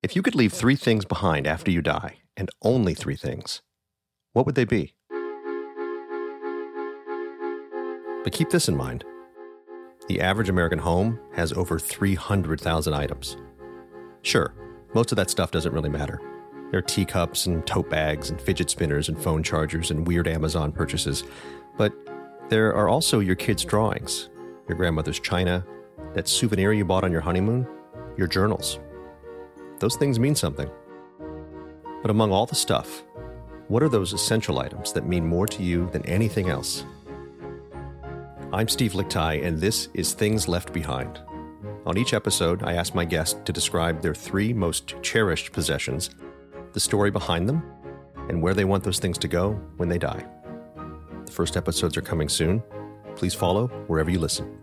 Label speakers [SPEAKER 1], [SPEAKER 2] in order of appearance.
[SPEAKER 1] If you could leave three things behind after you die, and only three things, what would they be? But keep this in mind the average American home has over 300,000 items. Sure, most of that stuff doesn't really matter. There are teacups and tote bags and fidget spinners and phone chargers and weird Amazon purchases. But there are also your kids' drawings, your grandmother's china, that souvenir you bought on your honeymoon, your journals. Those things mean something. But among all the stuff, what are those essential items that mean more to you than anything else? I'm Steve Lickteig, and this is Things Left Behind. On each episode, I ask my guest to describe their three most cherished possessions, the story behind them, and where they want those things to go when they die. The first episodes are coming soon. Please follow wherever you listen.